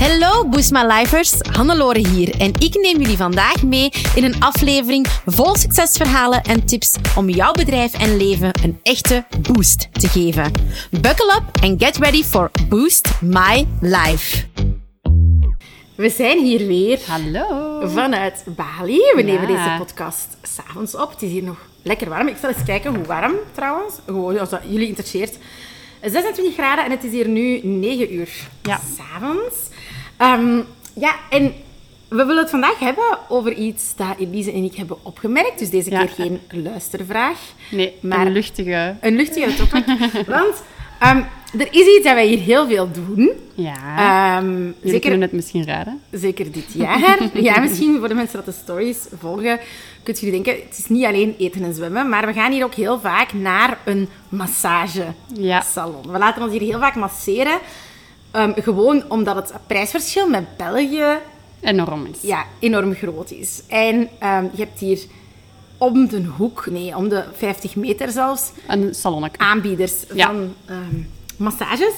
Hallo Boost My Lifers, Hannelore hier en ik neem jullie vandaag mee in een aflevering vol succesverhalen en tips om jouw bedrijf en leven een echte boost te geven. Buckle up and get ready for Boost My Life. We zijn hier weer Hallo. vanuit Bali. We nemen Ja. deze podcast s'avonds op. Het is hier nog lekker warm. Ik zal eens kijken hoe warm trouwens. Gewoon als dat jullie interesseert. 26 graden en het is hier nu 9 uur Ja. s'avonds. Ehm ja, en we willen het vandaag hebben over iets dat Elise en ik hebben opgemerkt. Dus deze Ja. keer geen luistervraag. Nee, Maar- een luchtige... Een luchtige topic. Want ehm, er is iets dat wij hier heel veel doen. Ja. Jullie zeker kunnen het misschien raden. Zeker dit jaar. Ja, misschien voor de mensen dat de stories volgen, kunt jullie denken, het is niet alleen eten en zwemmen, maar we gaan hier ook heel vaak naar een massagesalon. Ja. We laten ons hier heel vaak masseren. Ehm, gewoon omdat het prijsverschil met België Enorm is. ja, enorm groot is. En ehm, je hebt hier om de hoek, nee, om de 50 meter zelfs, Een aanbieders Ja. van ehm, massages.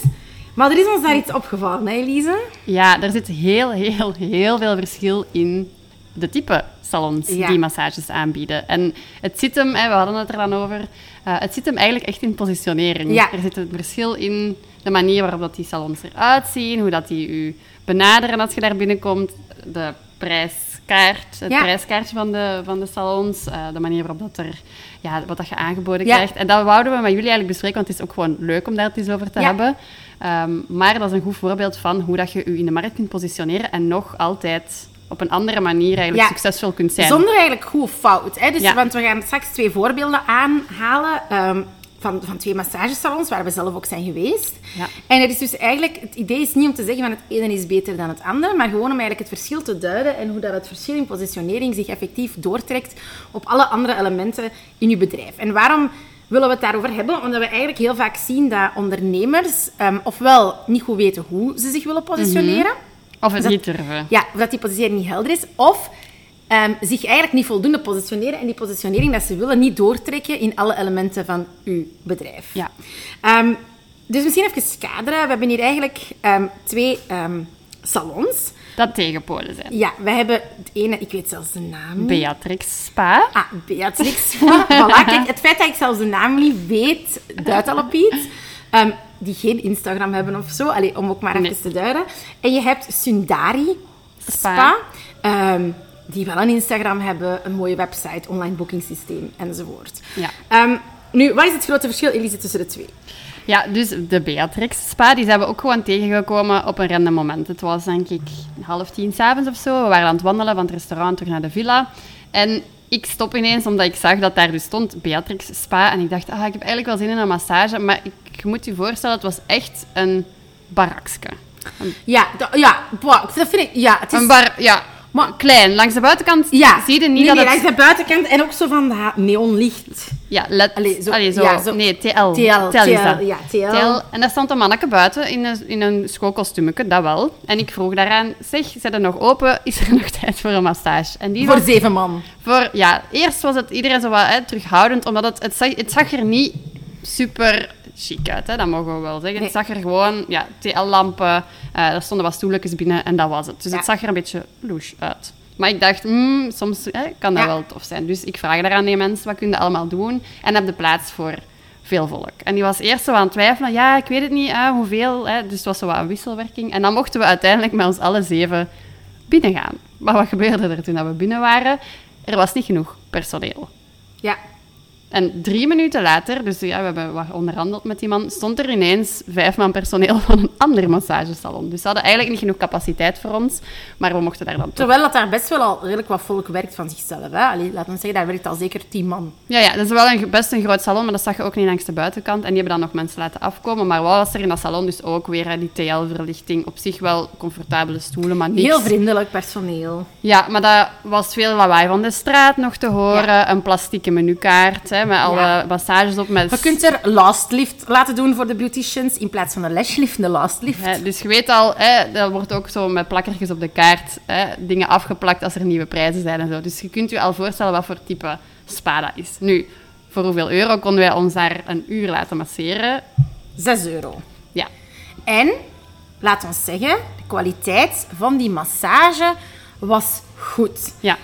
Maar er is ons daar iets opgevallen, hè Elise? Ja, er zit heel, heel, heel veel verschil in de type salons Ja. die massages aanbieden. En het zit hem, hè, we hadden het er dan over, eh, het zit hem eigenlijk echt in positionering. Ja. Er zit een verschil in de manier waarop dat die salons eruit zien, hoe dat die u benaderen als je daar binnenkomt, de prijskaart, het Ja. prijskaartje van de, van de salons, eh, de manier waarop dat er, ja, wat dat je aangeboden krijgt. En dat wouden we met jullie eigenlijk bespreken, want het is ook gewoon leuk om daar het eens over te hebben. Ehm, maar dat is een goed voorbeeld van hoe dat je je in de markt kunt positioneren en nog altijd op een andere manier eigenlijk Ja. succesvol kunt zijn. Zonder eigenlijk goed of fout. Hè? Dus, Ja. Want we gaan straks twee voorbeelden aanhalen ehm, van, van twee massagesalons waar we zelf ook zijn geweest. Ja. En het is dus eigenlijk, het idee is niet om te zeggen van het ene is beter dan het andere, maar gewoon om eigenlijk het verschil te duiden en hoe dat het verschil in positionering zich effectief doortrekt op alle andere elementen in je bedrijf. En waarom willen we het daarover hebben? Omdat we eigenlijk heel vaak zien dat ondernemers ehm, ofwel niet goed weten hoe ze zich willen positioneren. Of het dat- niet durven. Ja, of dat die positionering niet helder is. Of ehm, zich eigenlijk niet voldoende positioneren en die positionering dat ze willen niet doortrekken in alle elementen van uw bedrijf. Ja. Ehm, dus misschien even kaderen. We hebben hier eigenlijk ehm, twee salons. Dat tegenpolen zijn. Ja, we hebben het ene, ik weet zelfs de naam niet. Beatrix Spa. Ah, Beatrix. voilà, kijk, het feit dat ik zelfs de naam niet weet, duidt al op iets. Die geen Instagram hebben of zo. Allee, om ook maar even Nee. te duiden. En je hebt Sundari Spa. Spa. ehm, die wel een Instagram hebben, een mooie website, online boekingssysteem enzovoort. Ja. Ehm, nu, wat is het grote verschil, Elise, tussen de twee? Ja, dus de Beatrix Spa, die zijn we ook gewoon tegengekomen op een random moment. Het was denk ik half tien s'avonds of zo. We waren aan het wandelen van het restaurant terug naar de villa. En ik stop ineens omdat ik zag dat daar dus stond Beatrix Spa. En ik dacht, ah, ik heb eigenlijk wel zin in een massage. Maar ik, je moet je voorstellen, het was echt een barakske. Ja, ja, boah, dat vind ik... Ja, het is... Een bar, ja, Maar- klein. Langs de buitenkant ja, zie je niet nee, dat nee, het... langs de buitenkant en ook zo van dat neonlicht. Ja, let, Allee, zo- allee, zo, ja, zo- Nee, TL. TL, TL ja, TL. En daar stond een manneke buiten in een, in een schoolkostuumetje, dat wel. En ik vroeg daaraan, zeg, zet er nog open? Is er nog tijd voor een massage? En die Voor was zeven man. voor... Ja, eerst was het iedereen zo wat hè, terughoudend, omdat het, het, zag, het zag er niet super chic uit, hè, dat mogen we wel zeggen. Nee. Het zag er gewoon, ja, TL-lampen, eh, er stonden wat stoeltjes binnen en dat was het. Dus Ja. het zag er een beetje louche uit. Maar ik dacht, hmm, soms hè, kan dat Ja. wel tof zijn. Dus ik vraag daaraan die mensen, wat kun je allemaal doen? En heb de plaats voor veel volk. En die was eerst zo aan het twijfelen, ja, ik weet het niet, hè, hoeveel. Hè. Dus het was zo wat een wisselwerking. En dan mochten we uiteindelijk met ons alle zeven binnengaan. Maar wat gebeurde er toen dat we binnen waren? Er was niet genoeg personeel. Ja. En drie minuten later, dus ja, we hebben wat onderhandeld met die man, stond er ineens vijf man personeel van een ander massagesalon. Dus ze hadden eigenlijk niet genoeg capaciteit voor ons, maar we mochten daar dan toch. Terwijl dat daar best wel al redelijk wat volk werkt van zichzelf. Hè? Allee, laten we zeggen, daar werkt al zeker tien man. Ja, ja, dat is wel een, best een groot salon, maar dat zag je ook niet langs de buitenkant. En die hebben dan nog mensen laten afkomen. Maar wat was er in dat salon dus ook weer, hè, die TL-verlichting. Op zich wel comfortabele stoelen, maar niks. Heel vriendelijk personeel. Ja, maar dat was veel lawaai van de straat nog te horen. Een plastieke menukaart, hè, met alle Ja. massages op. Met Je kunt er last lift laten doen voor de beauticians in plaats van een lashlift, een last lift. Hè, dus je weet al, hè, dat wordt ook zo met plakkertjes op de kaart hè, dingen afgeplakt als er nieuwe prijzen zijn en zo. Dus je kunt je al voorstellen wat voor type spa dat is. Nu, voor hoeveel euro konden wij ons daar een uur laten masseren? Zes euro. Ja, En laat ons zeggen, de kwaliteit van die massage was goed. Ja.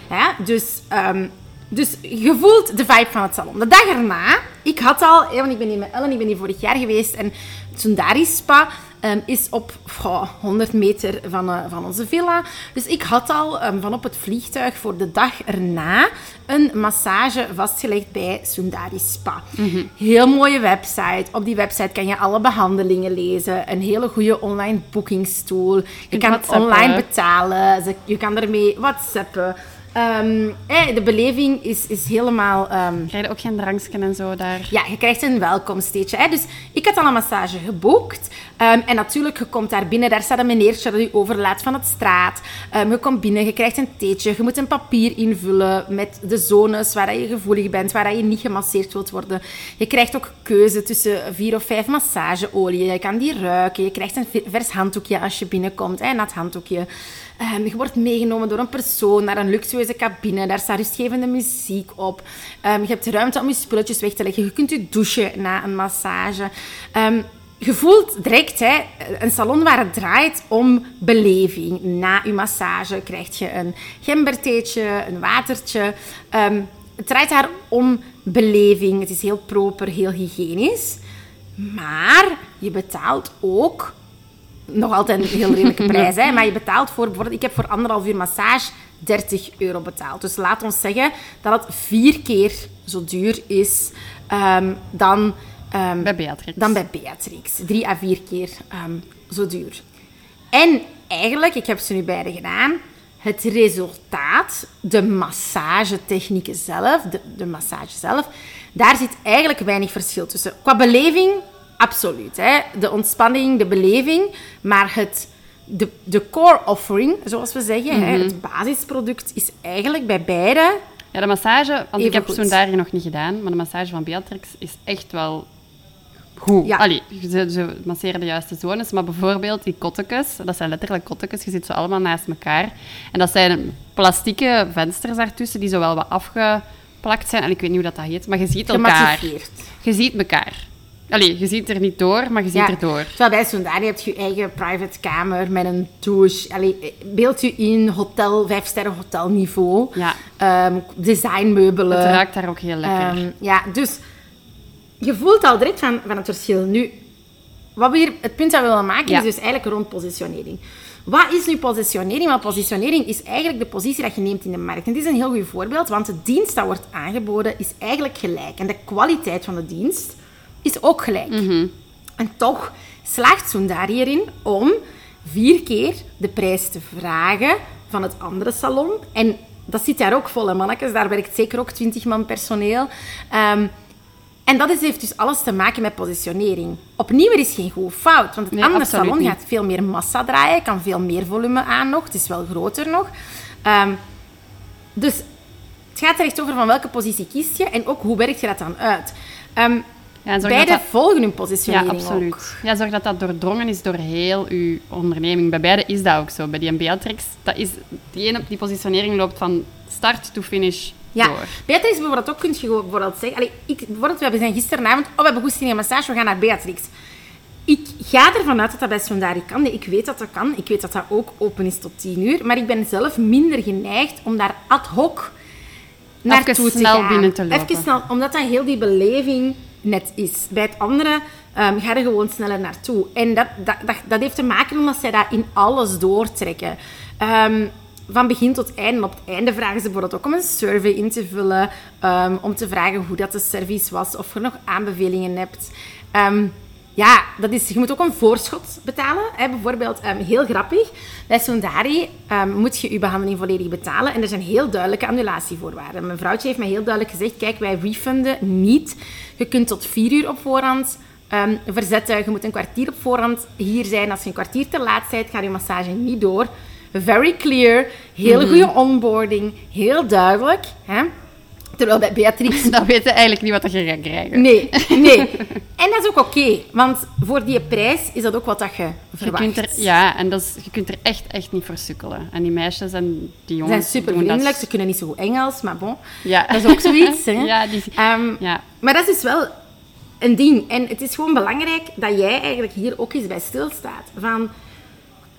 dus, ehm, dus je voelt de vibe van het salon. De dag erna, ik had al, want ik ben hier met Ellen, ik ben hier vorig jaar geweest en Sundari Spa um, is op 100 meter van, uh, van onze villa. Dus ik had al um, van op het vliegtuig voor de dag erna een massage vastgelegd bij Sundari Spa. Mm -hmm. Heel mooie website. Op die website kan je alle behandelingen lezen. Een hele goede online boekingstoel. Je kan het online betalen. Je kan ermee whatsappen. Um, de beleving is, is helemaal... Um... Krijg je ook geen drankje en zo daar? Ja, je krijgt een welkomsteetje. Hè? Dus ik had al een massage geboekt. Um, en natuurlijk, je komt daar binnen. Daar staat een meneertje dat je overlaat van het straat. Je komt binnen, je krijgt een theetje. Je moet een papier invullen met de zones waar je gevoelig bent, waar je niet gemasseerd wilt worden. Je krijgt ook keuze tussen vier of vijf massageolieën. Je kan die ruiken. Je krijgt een vers handdoekje als je binnenkomt. Hè? Een nat handdoekje. Um, je wordt meegenomen door een persoon naar een luxueuze cabine. Daar staat rustgevende muziek op. Um, je hebt ruimte om je spulletjes weg te leggen. Je kunt je douchen na een massage. Um, je voelt direct hè, een salon waar het draait om beleving. Na je massage krijg je een gembertheetje, een watertje. het draait daar om beleving. Het is heel proper, heel hygiënisch. Maar je betaalt ook nog altijd een heel redelijke prijs, hè, maar je betaalt voor, bijvoorbeeld, ik heb voor anderhalf uur massage 30 euro betaald. Dus laat ons zeggen dat het vier keer zo duur is um, dan, um, bij Beatrix. dan bij Beatrix. Drie à vier keer um, zo duur. En eigenlijk, ik heb ze nu beide gedaan, het resultaat, de massagetechnieken zelf, de, de massage zelf, daar zit eigenlijk weinig verschil tussen. Qua beleving Absoluut. Hè? De ontspanning, de beleving, maar het, de, de core offering, zoals we zeggen, hè, mhm. het basisproduct, is eigenlijk bij beide. Ja, de massage, want ik heb zo'n daar nog niet gedaan, maar de massage van Beatrix is echt wel goed. Ja. Allee, ze, ze masseren de juiste zones, maar bijvoorbeeld die kottekes, dat zijn letterlijk kottekes, je zit ze allemaal naast elkaar. En dat zijn plastieke vensters daartussen die zo wel wat afgeplakt zijn. En ik weet niet hoe dat, dat heet, maar je ziet elkaar. Je ziet elkaar. Allee, je ziet er niet door, maar je ziet er door. Terwijl bij Sundari heb je je eigen private kamer met een douche. Allee, beeld je in hotel, vijfsterren hotelniveau. Ja. Um, designmeubelen. Het ruikt daar ook heel lekker. Um, ja, dus je voelt al direct van, van het verschil. Nu, wat we hier, het punt dat we willen maken is dus eigenlijk rond positionering. Wat is nu positionering? Maar positionering is eigenlijk de positie dat je neemt in de markt. En dit is een heel goed voorbeeld, want de dienst dat wordt aangeboden is eigenlijk gelijk. En de kwaliteit van de dienst is ook gelijk. Mhm. En toch slaagt Sundar hierin om vier keer de prijs te vragen van het andere salon. En dat zit daar ook vol, hè, mannetjes. Daar werkt zeker ook 20 man personeel. Ehm, en dat is, heeft dus alles te maken met positionering. Opnieuw, er is geen goed fout. Want het andere salon gaat veel meer massa draaien, kan veel meer volume aan nog. Het is wel groter nog. Um, dus het gaat er echt over van welke positie kies je en ook hoe werkt je dat dan uit. Um, ja, beide dat... volgen hun positionering Ja, absoluut. Ja, zorg dat dat doordrongen is door heel uw onderneming. Bij beide is dat ook zo. Bij die Beatrix, dat is, die, ene, die positionering loopt van start to finish ja. door. Beatrix bijvoorbeeld ook, kun je bijvoorbeeld zeggen... Allee, ik, bijvoorbeeld, we zijn gisteravond... Oh, we hebben goesting in massage, we gaan naar Beatrix. Ik ga ervan uit dat dat bij Sondari kan. Nee, ik weet dat dat kan. Ik weet dat dat ook open is tot 10 uur. Maar ik ben zelf minder geneigd om daar ad hoc naartoe te snel gaan. binnen te lopen. Even snel, omdat dat heel die beleving net is. Bij het andere um, ga je gewoon sneller naartoe. En dat, dat, dat, dat, heeft te maken omdat zij dat in alles doortrekken. Um, van begin tot einde. Op het einde vragen ze bijvoorbeeld ook om een survey in te vullen. Um, om te vragen hoe dat de service was. Of je nog aanbevelingen hebt. Ja, dat is, je moet ook een voorschot betalen. Hè. Bijvoorbeeld, heel grappig, bij Sondari moet je je behandeling volledig betalen. En er zijn heel duidelijke annulatievoorwaarden. Mijn vrouwtje heeft mij heel duidelijk gezegd, kijk, wij refunden niet je kunt tot vier uur op voorhand um, verzetten. Je moet een kwartier op voorhand hier zijn. Als je een kwartier te laat bent, gaat je massage niet door. Very clear. Heel mhm. goede onboarding. Heel duidelijk. Hè? Terwijl bij Beatrix... Dan weten eigenlijk niet wat je gaat krijgen. Nee, nee. En dat is ook oké. want voor die prijs is dat ook wat dat je verwacht. Je kunt er, ja, en dat is, je kunt er echt, echt niet voor sukkelen. En die meisjes en die jongens... zijn super vriendelijk. Ze kunnen niet zo goed Engels, maar bon. Ja. Dat is ook zoiets. Hè? Ja, die... Um, ja. Maar dat is dus wel een ding. En het is gewoon belangrijk dat jij eigenlijk hier ook eens bij stilstaat. Van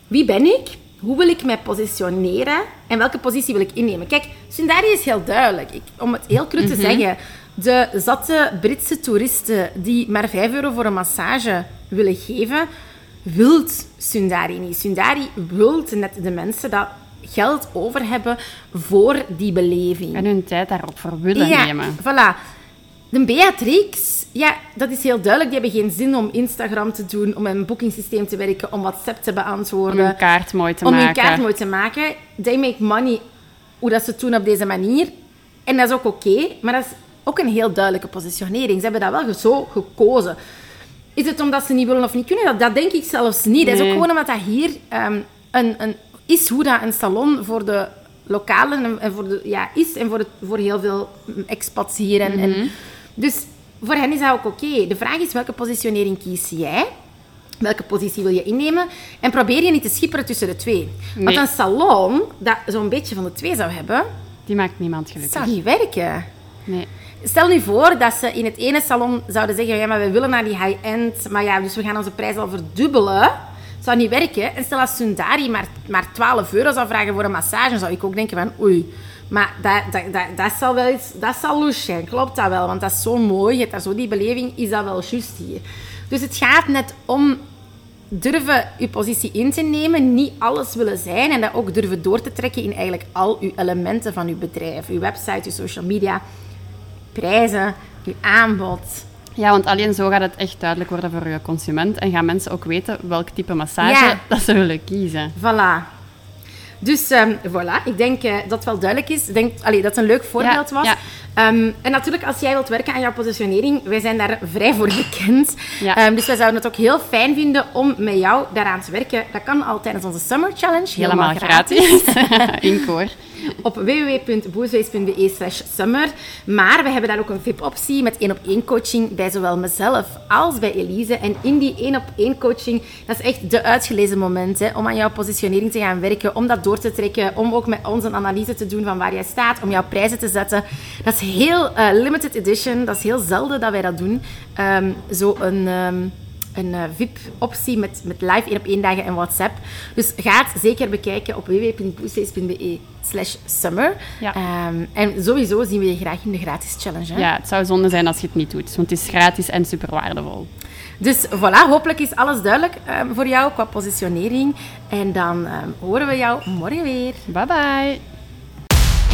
wie ben ik? Hoe wil ik mij positioneren? En welke positie wil ik innemen? Kijk, Sundari is heel duidelijk. Ik, om het heel cru te zeggen, de zatte Britse toeristen die maar 5 euro voor een massage willen geven, wilt Sundari niet. Sundari wilt net de mensen dat geld over hebben voor die beleving. En hun tijd daarop voor willen ja, nemen. voilà. De Beatrix, ja, dat is heel duidelijk. Die hebben geen zin om Instagram te doen, om een boekingssysteem te werken, om WhatsApp te Om beantwoorden, hun kaart mooi te om maken. hun kaart mooi te maken. They make money hoe dat ze het doen op deze manier. En dat is ook oké, maar dat is ook een heel duidelijke positionering. Ze hebben dat wel zo gekozen. Is het omdat ze niet willen of niet kunnen? Dat, dat denk ik zelfs niet. Dat is ook gewoon omdat dat hier ehm, een, een, is hoe dat een salon voor de lokalen en, voor de, ja, is en voor, het, voor heel veel expats hier. En, Mhm. en, dus voor hen is dat ook oké. De vraag is welke positionering kies jij? Welke positie wil je innemen? En probeer je niet te schipperen tussen de twee. Want een salon dat zo'n beetje van de twee zou hebben, Die maakt niemand gelukkig. zou niet werken. Nee. Stel nu voor dat ze in het ene salon zouden zeggen: ja, maar we willen naar die high-end, maar ja, dus we gaan onze prijs al verdubbelen. Zou niet werken. En stel als Sundari maar, maar 12 euro zou vragen voor een massage, dan zou ik ook denken: van oei. Maar dat, dat, dat, dat zal wel iets, dat zal louche zijn. Klopt dat wel? Want dat is zo mooi. Je hebt daar zo die beleving. Is dat wel juist hier? Dus het gaat net om durven je positie in te nemen, niet alles willen zijn en dat ook durven door te trekken in eigenlijk al uw elementen van uw bedrijf. Uw website, uw social media, prijzen, uw aanbod. Ja, want alleen zo gaat het echt duidelijk worden voor je consument. En gaan mensen ook weten welk type massage Ja. dat ze willen kiezen. Voilà. Dus ehm, voilà, ik denk eh, dat het wel duidelijk is. Ik denk allee, dat het een leuk voorbeeld Ja, was. ja. Ehm, en natuurlijk, als jij wilt werken aan jouw positionering, wij zijn daar vrij voor gekend. Ja. Ehm, dus wij zouden het ook heel fijn vinden om met jou daaraan te werken. Dat kan al tijdens onze Summer Challenge. Helemaal gratis. In koor. op www.boezwees.be slash summer. Maar we hebben daar ook een VIP-optie met één op één coaching bij zowel mezelf als bij Elise. En in die één op één coaching, dat is echt de uitgelezen moment hè, om aan jouw positionering te gaan werken, om dat door te trekken, om ook met ons een analyse te doen van waar jij staat, om jouw prijzen te zetten. Dat is heel eh, limited edition, dat is heel zelden dat wij dat doen. Ehm, zo een... ehm, een eh, VIP-optie met, met live 1 op 1 dagen en WhatsApp. Dus ga het zeker bekijken op www.boostface.be slash summer. Ja. Ehm, en sowieso zien we je graag in de gratis challenge. Hè? Ja, het zou zonde zijn als je het niet doet. Want het is gratis en super waardevol. Dus voilà, hopelijk is alles duidelijk voor jou qua positionering. En dan horen we jou morgen weer. Bye bye.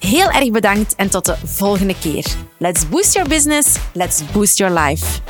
Heel erg bedankt en tot de volgende keer. Let's boost your business, let's boost your life.